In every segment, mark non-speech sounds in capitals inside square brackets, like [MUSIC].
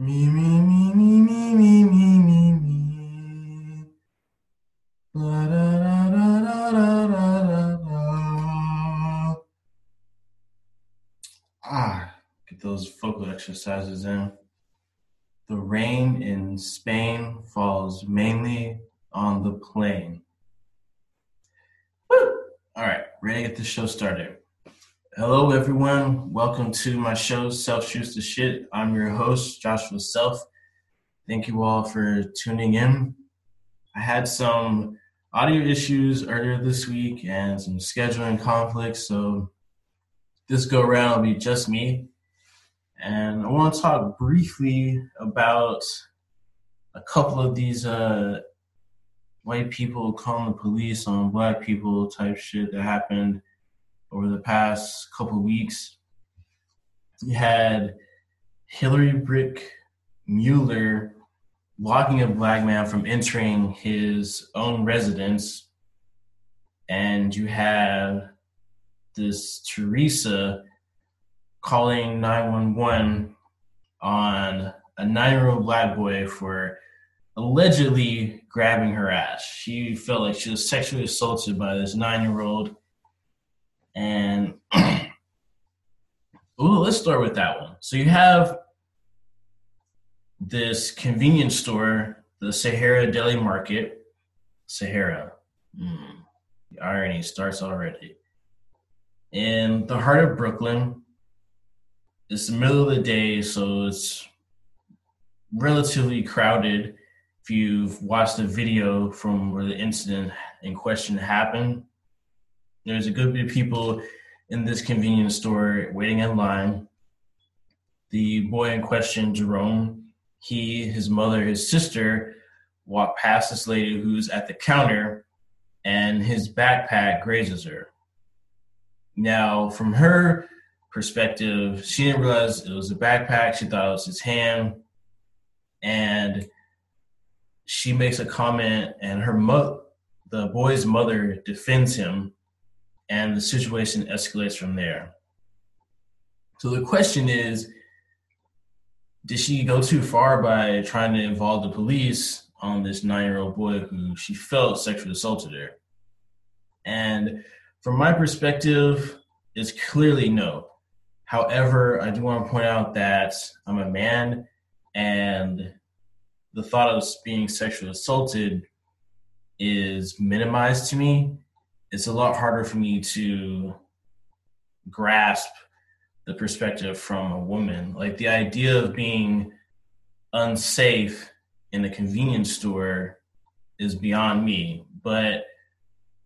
Me, me, me, me, me, me, me, me, me. La, da, da, da, da, da, da, da, da. Ah, get those vocal exercises in. The rain in Spain falls mainly on the plain. Woo! All right, ready to get the show started. Hello, everyone. Welcome to my show, Self Shoots the Shit. I'm your host, Joshua Self. Thank you all for tuning in. I had some audio issues earlier this week and some scheduling conflicts, so this go around will be just me. And I want to talk briefly about a couple of these uh, white people calling the police on black people type shit that happened over the past couple weeks. You had Hillary Brooke Mueller blocking a black man from entering his own residence, and you have this Teresa calling 911 on a nine year old black boy for allegedly grabbing her ass. She felt like she was sexually assaulted by this nine year old and [CLEARS THROAT] ooh, let's start with that one. So you have this convenience store, the Sahara Deli Market. Sahara. Mm, the irony starts already. In the heart of Brooklyn, it's the middle of the day, so it's relatively crowded. If you've watched the video from where the incident in question happened, there's a good bit of people in this convenience store waiting in line. The boy in question, Jerome, he, his mother, his sister walk past this lady who's at the counter and his backpack grazes her. Now, from her perspective, she didn't realize it was a backpack. She thought it was his hand. And she makes a comment, and her mo- the boy's mother defends him and the situation escalates from there. So the question is did she go too far by trying to involve the police on this nine year old boy who she felt sexually assaulted her? And from my perspective, it's clearly no. However, I do want to point out that I'm a man and the thought of being sexually assaulted is minimized to me it's a lot harder for me to grasp the perspective from a woman. Like the idea of being unsafe in a convenience store is beyond me. But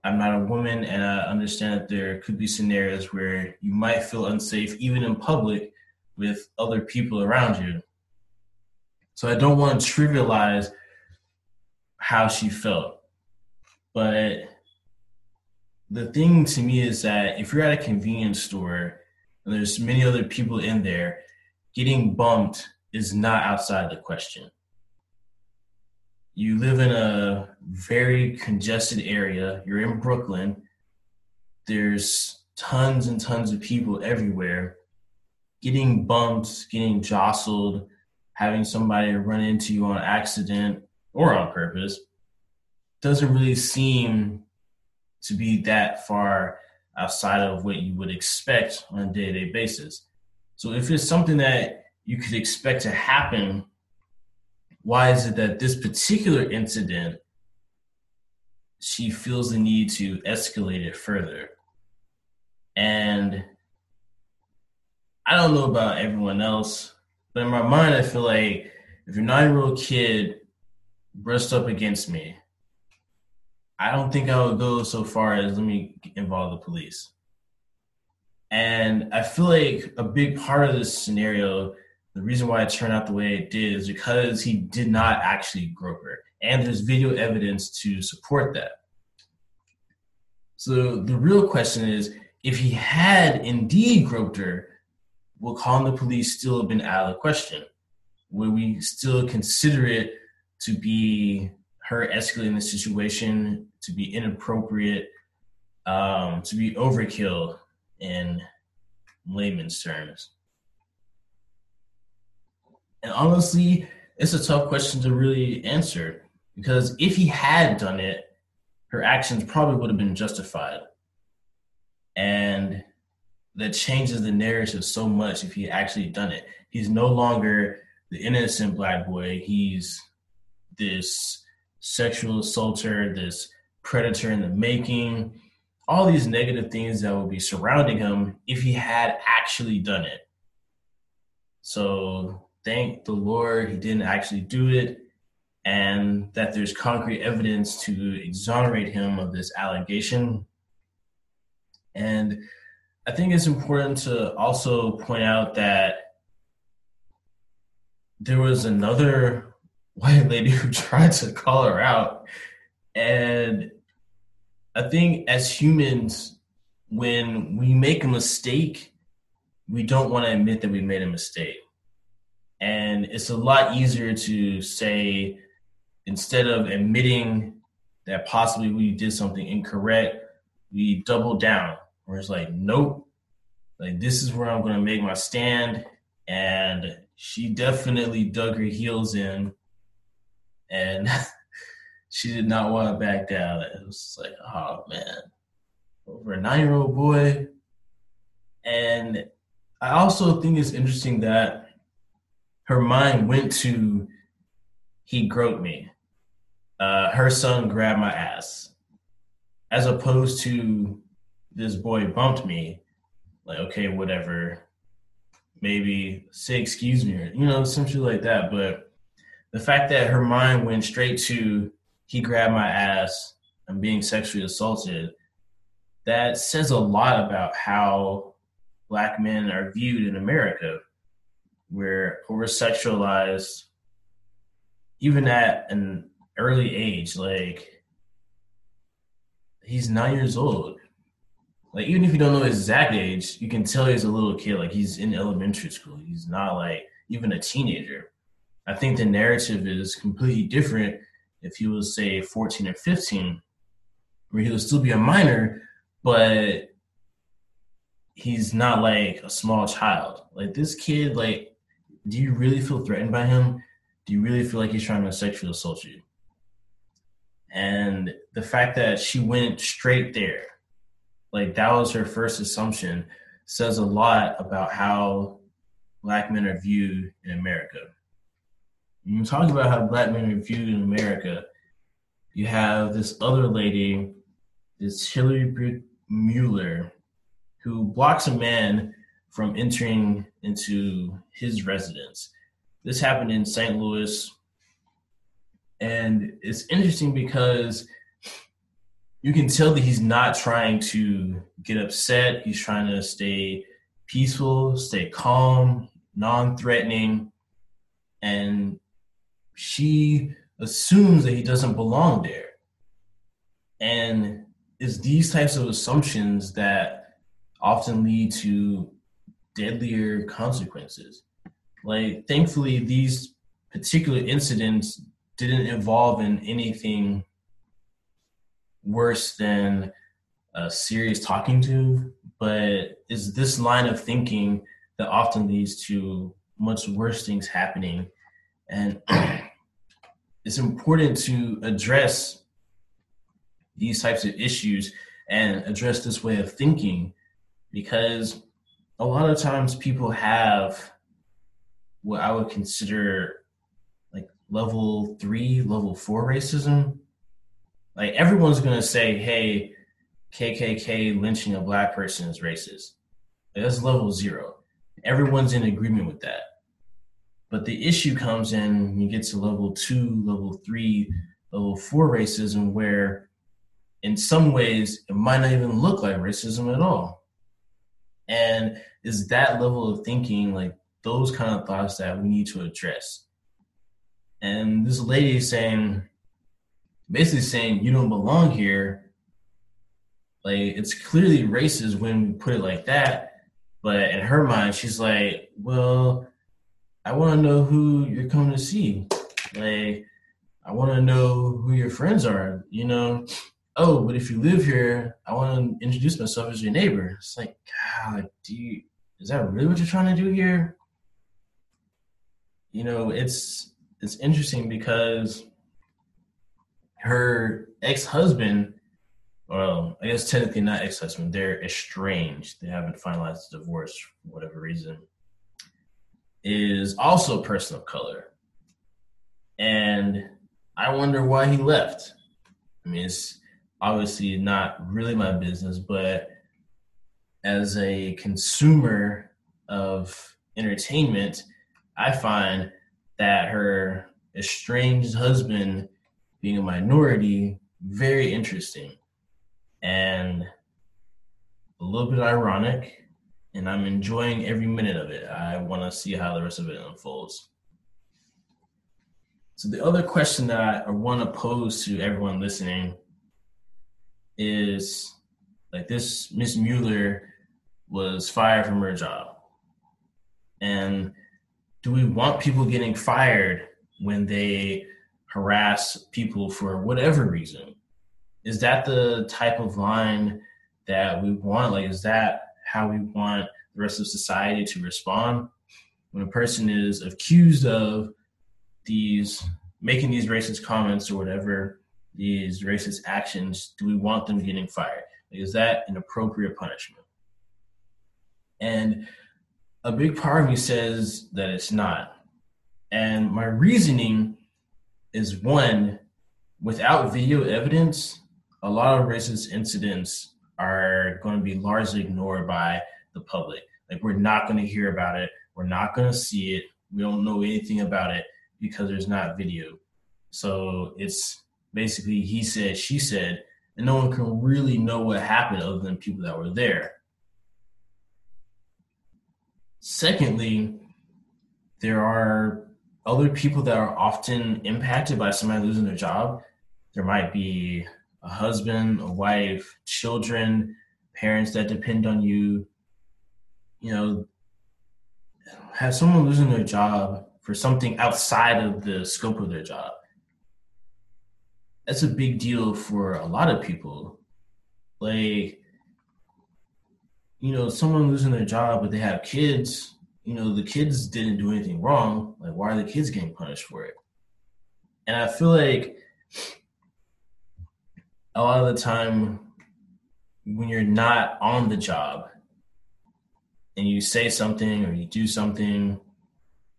I'm not a woman, and I understand that there could be scenarios where you might feel unsafe, even in public, with other people around you. So I don't want to trivialize how she felt. But the thing to me is that if you're at a convenience store and there's many other people in there, getting bumped is not outside the question. You live in a very congested area. You're in Brooklyn. There's tons and tons of people everywhere. Getting bumped, getting jostled, having somebody run into you on accident or on purpose doesn't really seem to be that far outside of what you would expect on a day to day basis. So if it's something that you could expect to happen, why is it that this particular incident she feels the need to escalate it further? And I don't know about everyone else, but in my mind, I feel like if your nine year old kid brushed up against me I don't think I would go so far as let me involve the police. And I feel like a big part of this scenario, the reason why it turned out the way it did is because he did not actually grope her. And there's video evidence to support that. So the real question is if he had indeed groped her, will calling the police still have been out of the question? Would we still consider it to be her escalating the situation to be inappropriate, um, to be overkill in layman's terms. And honestly, it's a tough question to really answer because if he had done it, her actions probably would have been justified. And that changes the narrative so much if he actually done it. He's no longer the innocent black boy. He's this sexual assaulter, this predator in the making, all these negative things that would be surrounding him if he had actually done it. So thank the Lord he didn't actually do it, and that there's concrete evidence to exonerate him of this allegation. And I think it's important to also point out that there was another white lady who [LAUGHS] tried to call her out. And I think as humans, when we make a mistake, we don't want to admit that we made a mistake. And it's a lot easier to say, instead of admitting that possibly we did something incorrect, we double down. Where it's like, nope, like this is where I'm going to make my stand. And she definitely dug her heels in, and [LAUGHS] she did not want to back down. It was like, oh man, over a nine year old boy. And I also think it's interesting that her mind went to he groped me. Uh, her son grabbed my ass, as opposed to this boy bumped me. Like, okay, whatever. Maybe say excuse me, or you know, something like that. But the fact that her mind went straight to he grabbed my ass, I'm being sexually assaulted, that says a lot about how black men are viewed in America. Where we're over sexualized even at an early age like he's nine years old. Like even if you don't know his exact age you can tell he's a little kid like he's in elementary school. He's not like even a teenager i think the narrative is completely different if he was say 14 or 15 where he would still be a minor but he's not like a small child like this kid like do you really feel threatened by him? Do you really feel like he's trying to sexually assault you? And the fact that she went straight there, like that was her first assumption, says a lot about how black men are viewed in America. When you talk about how black men are viewed in America, you have this other lady, this Hillary Mueller, who blocks a man from entering into his residence. This happened in St. Louis. And it's interesting because you can tell that he's not trying to get upset. He's trying to stay peaceful, stay calm, non threatening. And she assumes that he doesn't belong there. And it's these types of assumptions that often lead to deadlier consequences. Like, thankfully, these particular incidents didn't involve in anything worse than a serious talking to, but it's this line of thinking that often leads to much worse things happening. And [CLEARS THROAT] it's important to address these types of issues and address this way of thinking because a lot of times people have what I would consider like level three, level four racism. Like everyone's gonna say, "Hey, KKK lynching a black person is racist." That's level zero. Everyone's in agreement with that. But the issue comes in when you get to level two, level three, level four racism, where in some ways it might not even look like racism at all. And is that level of thinking, like those kind of thoughts that we need to address. And this lady is saying, basically saying, you don't belong here. Like, it's clearly racist when we put it like that. But in her mind, she's like, well, I want to know who you're coming to see. Like, I want to know who your friends are, you know? oh, but if you live here, I want to introduce myself as your neighbor. It's like, God, do you, is that really what you're trying to do here? you know, it's it's interesting because her ex-husband, well, I guess technically not ex-husband, they're estranged. They haven't finalized the divorce for whatever reason. Is also a person of color. And I wonder why he left. I mean, it's obviously not really my business, but as a consumer of entertainment, I find that her estranged husband being a minority very interesting and a little bit ironic and i'm enjoying every minute of it i want to see how the rest of it unfolds so the other question that i want to pose to everyone listening is like this miss mueller was fired from her job and do we want people getting fired when they harass people for whatever reason? Is that the type of line that we want? Like, is that how we want the rest of society to respond? When a person is accused of these making these racist comments or whatever, these racist actions, do we want them getting fired? Is that an appropriate punishment? And a big part of me says that it's not. And my reasoning is one, without video evidence, a lot of racist incidents are going to be largely ignored by the public. Like, we're not going to hear about it. We're not going to see it. We don't know anything about it because there's not video. So it's basically he said, she said, and no one can really know what happened other than people that were there. Secondly, there are other people that are often impacted by somebody losing their job. There might be a husband, a wife, children, parents that depend on you. You know, have someone losing their job for something outside of the scope of their job. That's a big deal for a lot of people. Like, you know, someone losing their job, but they have kids, you know, the kids didn't do anything wrong. Like, why are the kids getting punished for it? And I feel like a lot of the time when you're not on the job and you say something or you do something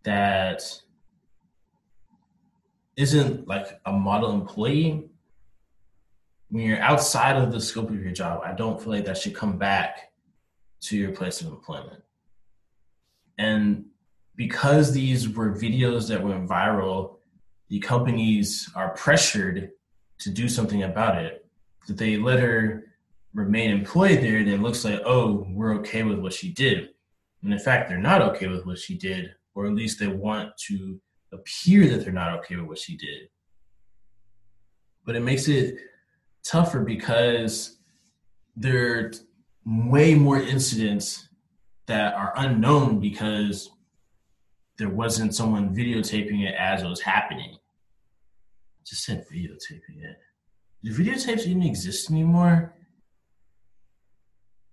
that isn't like a model employee, when you're outside of the scope of your job, I don't feel like that should come back to your place of employment. And because these were videos that went viral, the companies are pressured to do something about it. That they let her remain employed there, then it looks like, oh, we're okay with what she did. And in fact, they're not okay with what she did, or at least they want to appear that they're not okay with what she did. But it makes it tougher because there are way more incidents that are unknown because there wasn't someone videotaping it as it was happening. Just said videotaping it. Do videotapes even exist anymore?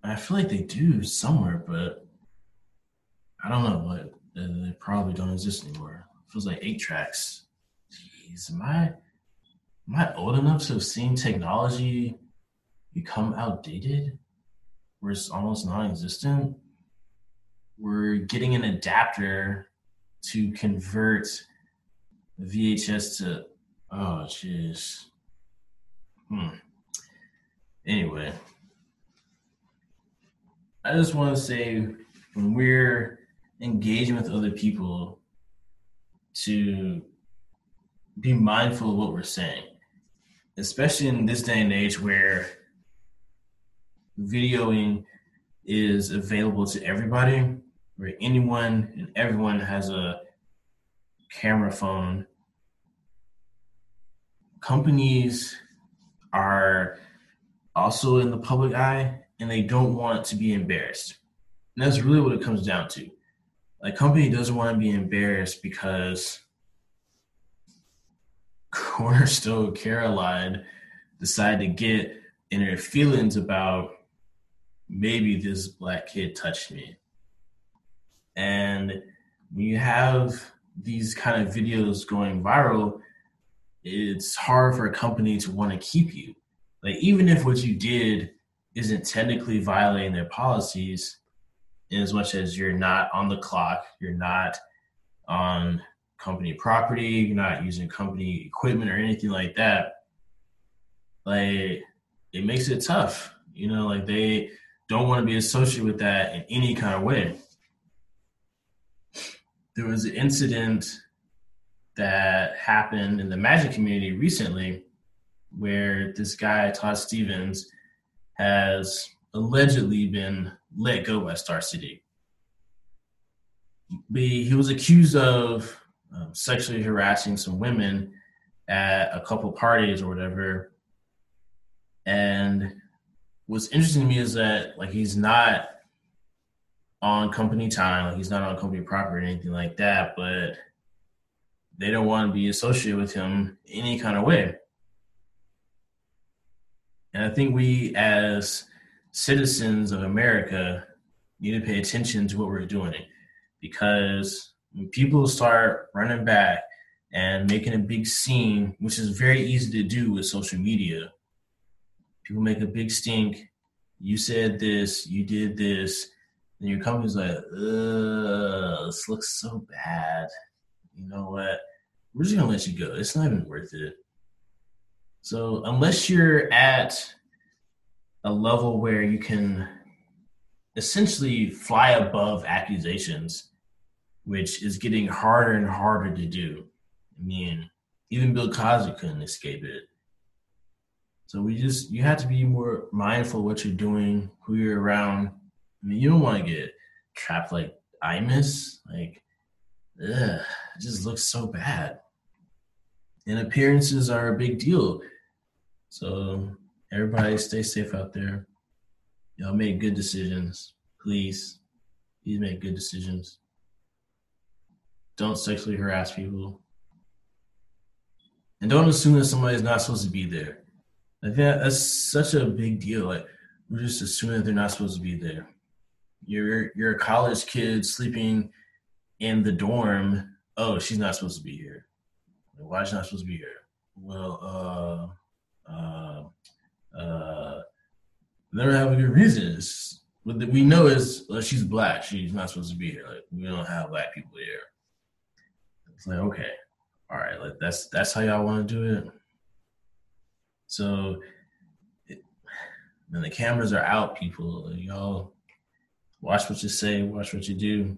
I feel like they do somewhere, but I don't know what. They probably don't exist anymore. It feels like eight tracks. Jeez, am I am I old enough to have seen technology become outdated? where it's almost non-existent, we're getting an adapter to convert VHS to oh jeez. Hmm. Anyway, I just want to say when we're engaging with other people to be mindful of what we're saying, especially in this day and age where videoing is available to everybody, where anyone and everyone has a camera phone. Companies are also in the public eye and they don't want to be embarrassed. And that's really what it comes down to. Like company doesn't want to be embarrassed because [LAUGHS] Cornerstone Caroline decided to get in her feelings about maybe this black kid touched me. And when you have these kind of videos going viral, it's hard for a company to want to keep you. Like even if what you did isn't technically violating their policies, in as much as you're not on the clock, you're not on company property, you're not using company equipment or anything like that, like it makes it tough. You know, like they don't want to be associated with that in any kind of way. There was an incident that happened in the magic community recently where this guy, Todd Stevens, has allegedly been let go by Star City. He was accused of um, sexually harassing some women at a couple parties or whatever. And what's interesting to me is that like he's not on company time, like he's not on company property or anything like that, but they don't want to be associated with him any kind of way. And I think we as citizens of America need to pay attention to what we're doing because when people start running back and making a big scene, which is very easy to do with social media, people make a big stink. You said this, you did this, and your company's like, ugh, this looks so bad. You know what? We're just gonna let you go. It's not even worth it. So unless you're at a level where you can essentially fly above accusations, which is getting harder and harder to do. I mean, even Bill Cosby couldn't escape it. So we just you have to be more mindful what you're doing, who you're around. I mean, you don't want to get trapped like Imus. Like, ugh, it just looks so bad. And appearances are a big deal. So everybody stay safe out there. Y'all make good decisions. Please. Please make good decisions. Don't sexually harass people. And don't assume that somebody's not supposed to be there. I think that's such a big deal. Like we're just assuming that they're not supposed to be there. You're you're a college kid sleeping in the dorm. Oh, she's not supposed to be here. Why is she not supposed to be here? Well, uh, uh, uh, they don't have a good reason. what we know is well, she's black. She's not supposed to be here. Like we don't have black people here. It's like okay, all right. Like that's that's how y'all want to do it. So it, when the cameras are out, people, y'all watch what you say, watch what you do.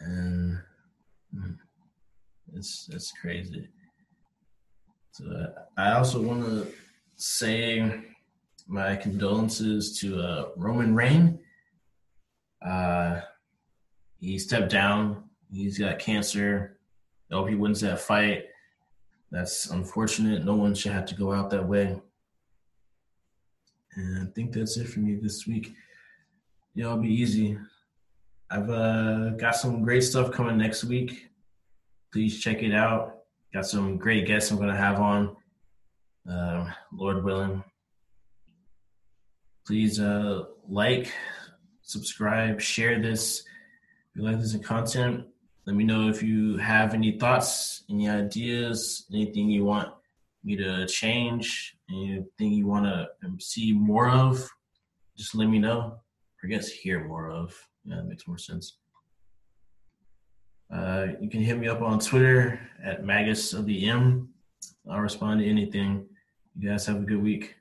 And hmm, it's it's crazy. So I also want to say my condolences to uh, Roman Reign. Uh, he stepped down. He's got cancer. I hope he wins that fight that's unfortunate. No one should have to go out that way. And I think that's it for me this week. Y'all be easy. I've uh, got some great stuff coming next week. Please check it out. Got some great guests I'm going to have on, uh, Lord willing. Please uh, like, subscribe, share this. If you like this content, let me know if you have any thoughts, any ideas, anything you want me to change, anything you want to see more of. Just let me know. I guess hear more of. Yeah, that makes more sense. Uh, you can hit me up on Twitter at Magus of the M. I'll respond to anything. You guys have a good week.